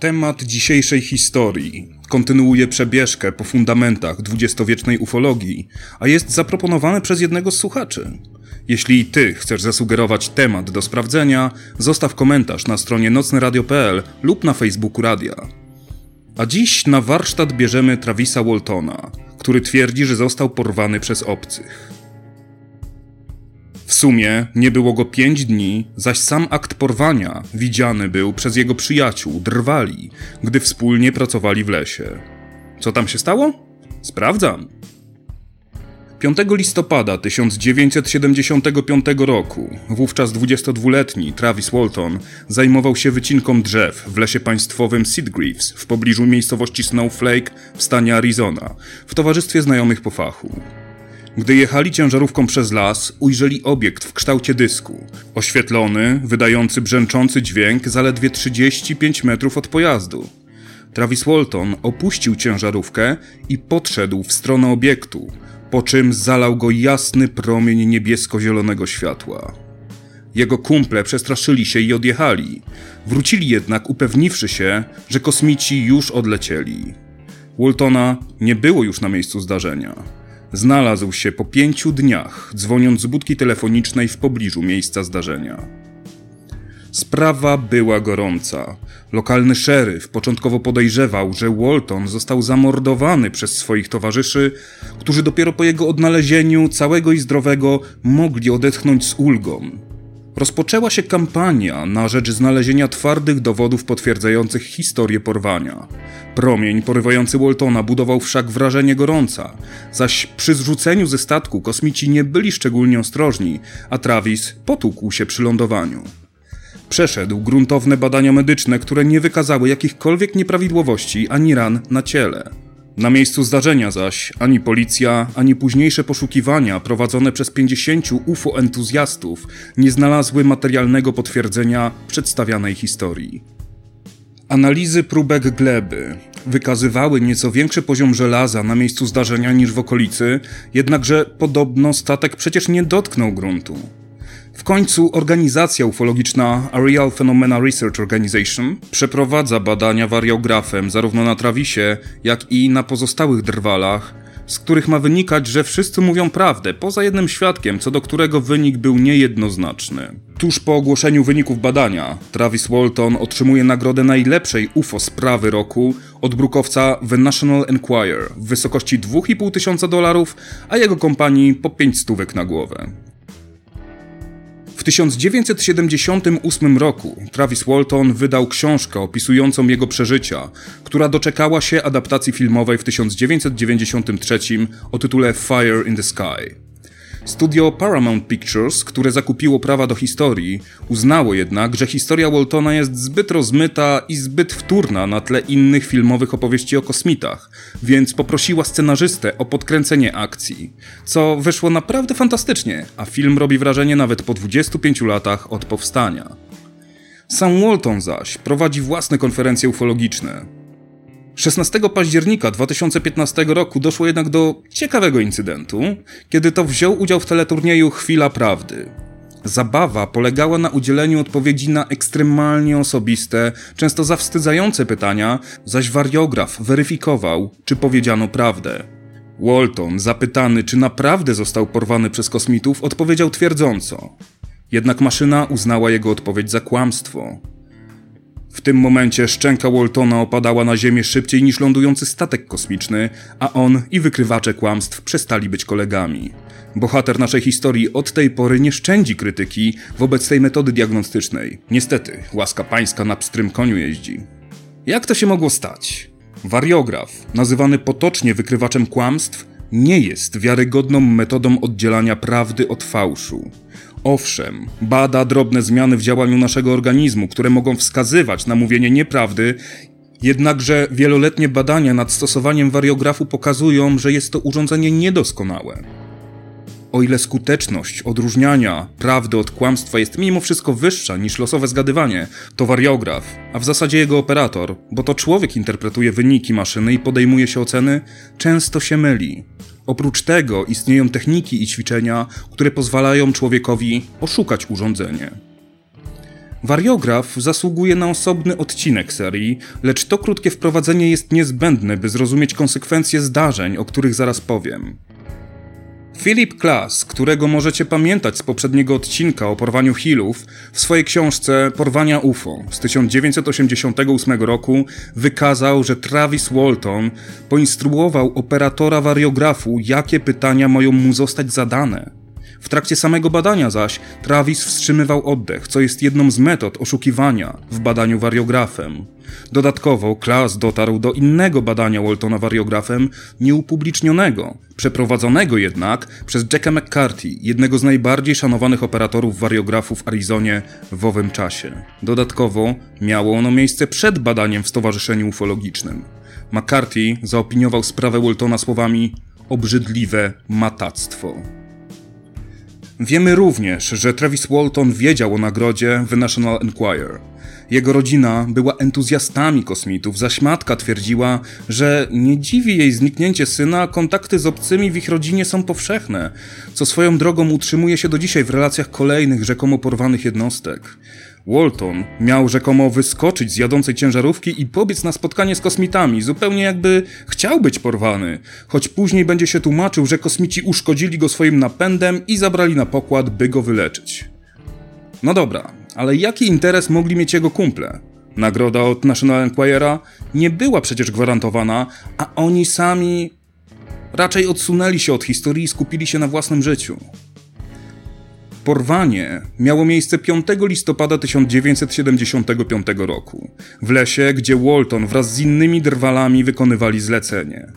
Temat dzisiejszej historii kontynuuje przebieżkę po fundamentach dwudziestowiecznej ufologii, a jest zaproponowany przez jednego z słuchaczy. Jeśli ty chcesz zasugerować temat do sprawdzenia, zostaw komentarz na stronie nocneradio.pl lub na Facebooku Radia. A dziś na warsztat bierzemy Travisa Waltona, który twierdzi, że został porwany przez obcych. Sumie nie było go pięć dni, zaś sam akt porwania widziany był przez jego przyjaciół, drwali, gdy wspólnie pracowali w lesie. Co tam się stało? Sprawdzam. 5 listopada 1975 roku, wówczas 22-letni Travis Walton zajmował się wycinką drzew w lesie państwowym Seedgreaves w pobliżu miejscowości Snowflake w stanie Arizona, w towarzystwie znajomych po fachu. Gdy jechali ciężarówką przez las, ujrzeli obiekt w kształcie dysku. Oświetlony, wydający brzęczący dźwięk zaledwie 35 metrów od pojazdu. Travis Walton opuścił ciężarówkę i podszedł w stronę obiektu, po czym zalał go jasny promień niebiesko-zielonego światła. Jego kumple przestraszyli się i odjechali. Wrócili jednak, upewniwszy się, że kosmici już odlecieli. Waltona nie było już na miejscu zdarzenia. Znalazł się po pięciu dniach, dzwoniąc z budki telefonicznej w pobliżu miejsca zdarzenia. Sprawa była gorąca. Lokalny szeryf początkowo podejrzewał, że Walton został zamordowany przez swoich towarzyszy, którzy dopiero po jego odnalezieniu całego i zdrowego mogli odetchnąć z ulgą. Rozpoczęła się kampania na rzecz znalezienia twardych dowodów potwierdzających historię porwania. Promień porywający Waltona budował wszak wrażenie gorąca, zaś przy zrzuceniu ze statku kosmici nie byli szczególnie ostrożni, a Travis potłukł się przy lądowaniu. Przeszedł gruntowne badania medyczne, które nie wykazały jakichkolwiek nieprawidłowości ani ran na ciele. Na miejscu zdarzenia zaś ani policja, ani późniejsze poszukiwania prowadzone przez 50 UFO entuzjastów nie znalazły materialnego potwierdzenia przedstawianej historii. Analizy próbek gleby wykazywały nieco większy poziom żelaza na miejscu zdarzenia niż w okolicy, jednakże podobno statek przecież nie dotknął gruntu. W końcu organizacja ufologiczna Aerial Phenomena Research Organization przeprowadza badania wariografem zarówno na Travisie, jak i na pozostałych drwalach, z których ma wynikać, że wszyscy mówią prawdę, poza jednym świadkiem, co do którego wynik był niejednoznaczny. Tuż po ogłoszeniu wyników badania, Travis Walton otrzymuje nagrodę najlepszej UFO sprawy roku od brukowca The National Enquirer w wysokości 2,5 tysiąca dolarów, a jego kompanii po 5 stówek na głowę. W 1978 roku Travis Walton wydał książkę opisującą jego przeżycia, która doczekała się adaptacji filmowej w 1993 o tytule Fire in the Sky. Studio Paramount Pictures, które zakupiło prawa do historii, uznało jednak, że historia Waltona jest zbyt rozmyta i zbyt wtórna na tle innych filmowych opowieści o kosmitach, więc poprosiła scenarzystę o podkręcenie akcji, co wyszło naprawdę fantastycznie, a film robi wrażenie nawet po 25 latach od powstania. Sam Walton zaś prowadzi własne konferencje ufologiczne, 16 października 2015 roku doszło jednak do ciekawego incydentu, kiedy to wziął udział w teleturnieju Chwila Prawdy. Zabawa polegała na udzieleniu odpowiedzi na ekstremalnie osobiste, często zawstydzające pytania, zaś wariograf weryfikował, czy powiedziano prawdę. Walton, zapytany, czy naprawdę został porwany przez kosmitów, odpowiedział twierdząco. Jednak maszyna uznała jego odpowiedź za kłamstwo. W tym momencie szczęka Waltona opadała na ziemię szybciej niż lądujący statek kosmiczny, a on i wykrywacze kłamstw przestali być kolegami. Bohater naszej historii od tej pory nie szczędzi krytyki wobec tej metody diagnostycznej. Niestety, łaska pańska na pstrym koniu jeździ. Jak to się mogło stać? Wariograf, nazywany potocznie wykrywaczem kłamstw, nie jest wiarygodną metodą oddzielania prawdy od fałszu. Owszem, bada drobne zmiany w działaniu naszego organizmu, które mogą wskazywać na mówienie nieprawdy, jednakże wieloletnie badania nad stosowaniem wariografu pokazują, że jest to urządzenie niedoskonałe. O ile skuteczność odróżniania prawdy od kłamstwa jest mimo wszystko wyższa niż losowe zgadywanie, to wariograf, a w zasadzie jego operator, bo to człowiek interpretuje wyniki maszyny i podejmuje się oceny, często się myli. Oprócz tego istnieją techniki i ćwiczenia, które pozwalają człowiekowi oszukać urządzenie. Wariograf zasługuje na osobny odcinek serii, lecz to krótkie wprowadzenie jest niezbędne, by zrozumieć konsekwencje zdarzeń, o których zaraz powiem. Philip Klass, którego możecie pamiętać z poprzedniego odcinka o porwaniu Hillów, w swojej książce Porwania UFO z 1988 roku wykazał, że Travis Walton poinstruował operatora wariografu, jakie pytania mają mu zostać zadane. W trakcie samego badania zaś Travis wstrzymywał oddech, co jest jedną z metod oszukiwania w badaniu wariografem. Dodatkowo Klaas dotarł do innego badania Waltona wariografem, nieupublicznionego, przeprowadzonego jednak przez Jacka McCarthy, jednego z najbardziej szanowanych operatorów wariografu w Arizonie w owym czasie. Dodatkowo miało ono miejsce przed badaniem w Stowarzyszeniu Ufologicznym. McCarthy zaopiniował sprawę Waltona słowami obrzydliwe matactwo. Wiemy również, że Travis Walton wiedział o nagrodzie The National Enquirer. Jego rodzina była entuzjastami kosmitów, zaś matka twierdziła, że nie dziwi jej zniknięcie syna, a kontakty z obcymi w ich rodzinie są powszechne, co swoją drogą utrzymuje się do dzisiaj w relacjach kolejnych rzekomo porwanych jednostek. Walton miał rzekomo wyskoczyć z jadącej ciężarówki i pobiec na spotkanie z kosmitami, zupełnie jakby chciał być porwany, choć później będzie się tłumaczył, że kosmici uszkodzili go swoim napędem i zabrali na pokład, by go wyleczyć. No dobra, ale jaki interes mogli mieć jego kumple? Nagroda od National Enquirera nie była przecież gwarantowana, a oni sami raczej odsunęli się od historii i skupili się na własnym życiu. Porwanie miało miejsce 5 listopada 1975 roku, w lesie, gdzie Walton wraz z innymi drwalami wykonywali zlecenie.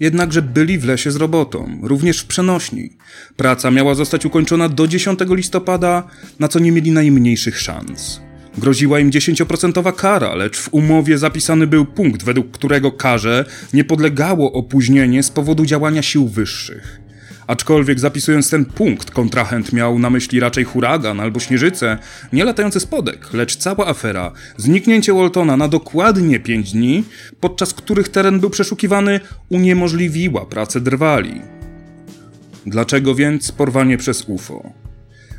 Jednakże byli w lesie z robotą, również w przenośni. Praca miała zostać ukończona do 10 listopada, na co nie mieli najmniejszych szans. Groziła im 10% kara, lecz w umowie zapisany był punkt, według którego karze nie podlegało opóźnienie z powodu działania sił wyższych. Aczkolwiek zapisując ten punkt, kontrahent miał na myśli raczej huragan albo śnieżycę, nie latający spodek, lecz cała afera, zniknięcie Waltona na dokładnie 5 dni, podczas których teren był przeszukiwany, uniemożliwiła pracę drwali. Dlaczego więc porwanie przez UFO?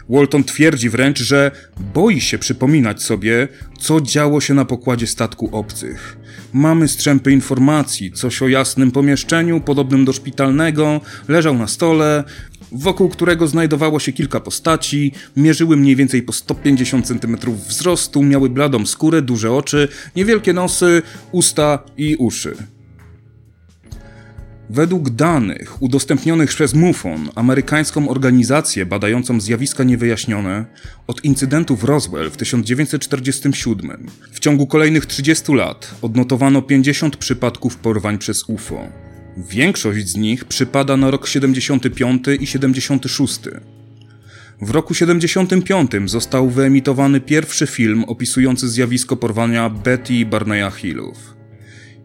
Walton twierdzi wręcz, że boi się przypominać sobie, co działo się na pokładzie statku obcych. Mamy strzępy informacji, coś o jasnym pomieszczeniu, podobnym do szpitalnego, leżał na stole, wokół którego znajdowało się kilka postaci, mierzyły mniej więcej po 150 cm wzrostu, miały bladą skórę, duże oczy, niewielkie nosy, usta i uszy. Według danych udostępnionych przez MUFON, amerykańską organizację badającą zjawiska niewyjaśnione, od incydentu w Roswell w 1947 w ciągu kolejnych 30 lat odnotowano 50 przypadków porwań przez UFO. Większość z nich przypada na rok 75 i 76. W roku 75 został wyemitowany pierwszy film opisujący zjawisko porwania Betty i Barneya Hillów.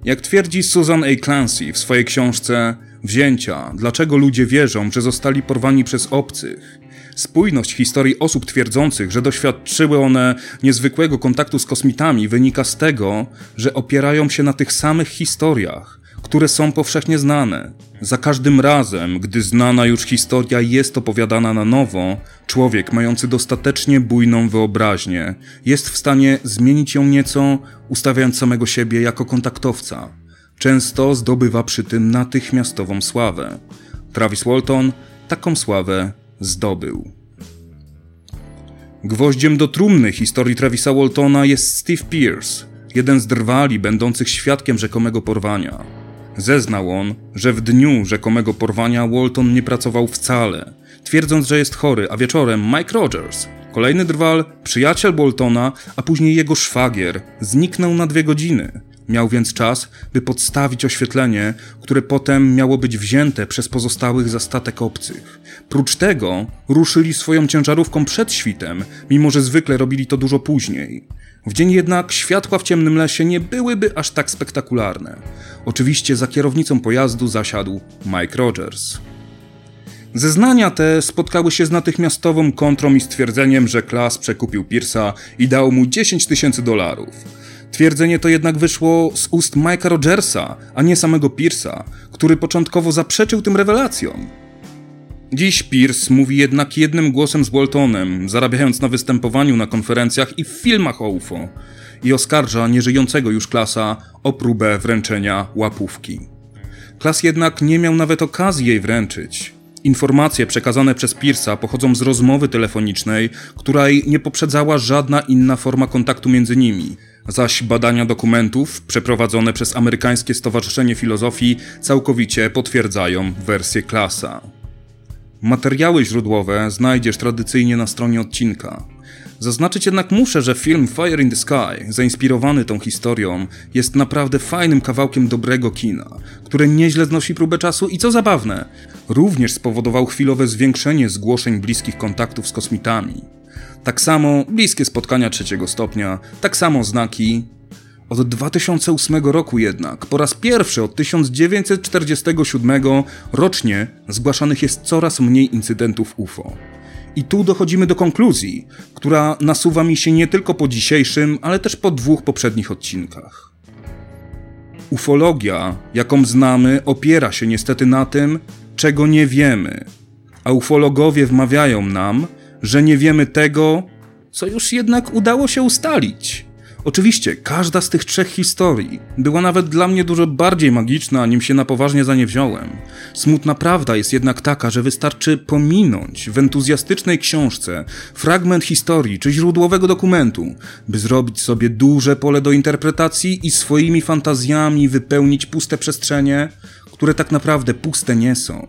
Jak twierdzi Susan A. Clancy w swojej książce Wzięcia, dlaczego ludzie wierzą, że zostali porwani przez obcych, spójność historii osób twierdzących, że doświadczyły one niezwykłego kontaktu z kosmitami, wynika z tego, że opierają się na tych samych historiach, które są powszechnie znane. Za każdym razem, gdy znana już historia jest opowiadana na nowo, człowiek mający dostatecznie bujną wyobraźnię jest w stanie zmienić ją nieco, ustawiając samego siebie jako kontaktowca. Często zdobywa przy tym natychmiastową sławę. Travis Walton taką sławę zdobył. Gwoździem do trumny historii Travisa Waltona jest Steve Pierce, jeden z drwali będących świadkiem rzekomego porwania. Zeznał on, że w dniu rzekomego porwania Walton nie pracował wcale, twierdząc, że jest chory, a wieczorem Mike Rogers, kolejny drwal, przyjaciel Waltona, a później jego szwagier, zniknął na dwie godziny. Miał więc czas, by podstawić oświetlenie, które potem miało być wzięte przez pozostałych za statek obcych. Prócz tego ruszyli swoją ciężarówką przed świtem, mimo że zwykle robili to dużo później. W dzień jednak światła w ciemnym lesie nie byłyby aż tak spektakularne. Oczywiście za kierownicą pojazdu zasiadł Mike Rogers. Zeznania te spotkały się z natychmiastową kontrą i stwierdzeniem, że Klas przekupił Pierce'a i dał mu 10 tysięcy dolarów. Twierdzenie to jednak wyszło z ust Mike'a Rogersa, a nie samego Pierce'a, który początkowo zaprzeczył tym rewelacjom. Dziś Pierce mówi jednak jednym głosem z Waltonem, zarabiając na występowaniu na konferencjach i w filmach o UFO i oskarża nieżyjącego już klasa o próbę wręczenia łapówki. Klas jednak nie miał nawet okazji jej wręczyć. Informacje przekazane przez Pierce'a pochodzą z rozmowy telefonicznej, której nie poprzedzała żadna inna forma kontaktu między nimi, zaś badania dokumentów przeprowadzone przez Amerykańskie Stowarzyszenie Filozofii całkowicie potwierdzają wersję klasa. Materiały źródłowe znajdziesz tradycyjnie na stronie odcinka. Zaznaczyć jednak muszę, że film Fire in the Sky, zainspirowany tą historią, jest naprawdę fajnym kawałkiem dobrego kina, które nieźle znosi próbę czasu i co zabawne, również spowodował chwilowe zwiększenie zgłoszeń bliskich kontaktów z kosmitami. Tak samo bliskie spotkania trzeciego stopnia, tak samo znaki. Od 2008 roku jednak, po raz pierwszy od 1947 rocznie zgłaszanych jest coraz mniej incydentów UFO. I tu dochodzimy do konkluzji, która nasuwa mi się nie tylko po dzisiejszym, ale też po dwóch poprzednich odcinkach. Ufologia, jaką znamy, opiera się niestety na tym, czego nie wiemy, a ufologowie wmawiają nam, że nie wiemy tego, co już jednak udało się ustalić. Oczywiście, każda z tych trzech historii była nawet dla mnie dużo bardziej magiczna, nim się na poważnie za nie wziąłem. Smutna prawda jest jednak taka, że wystarczy pominąć w entuzjastycznej książce fragment historii czy źródłowego dokumentu, by zrobić sobie duże pole do interpretacji i swoimi fantazjami wypełnić puste przestrzenie, które tak naprawdę puste nie są.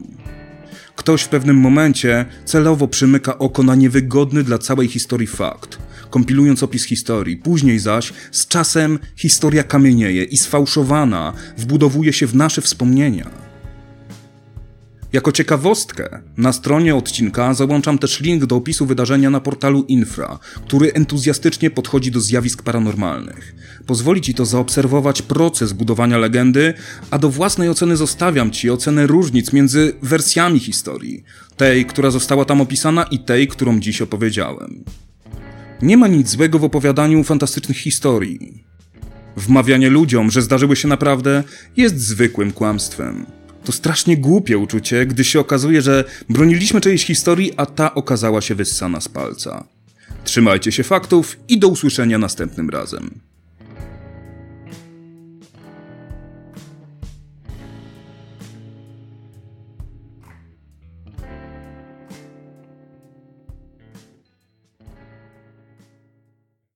Ktoś w pewnym momencie celowo przymyka oko na niewygodny dla całej historii fakt, kompilując opis historii. Później zaś, z czasem, historia kamienieje i sfałszowana wbudowuje się w nasze wspomnienia. Jako ciekawostkę, na stronie odcinka załączam też link do opisu wydarzenia na portalu Infra, który entuzjastycznie podchodzi do zjawisk paranormalnych. Pozwoli ci to zaobserwować proces budowania legendy, a do własnej oceny zostawiam ci ocenę różnic między wersjami historii, tej, która została tam opisana i tej, którą dziś opowiedziałem. Nie ma nic złego w opowiadaniu fantastycznych historii. Wmawianie ludziom, że zdarzyły się naprawdę, jest zwykłym kłamstwem. To strasznie głupie uczucie, gdy się okazuje, że broniliśmy czyjejś historii, a ta okazała się wyssana z palca. Trzymajcie się faktów i do usłyszenia następnym razem.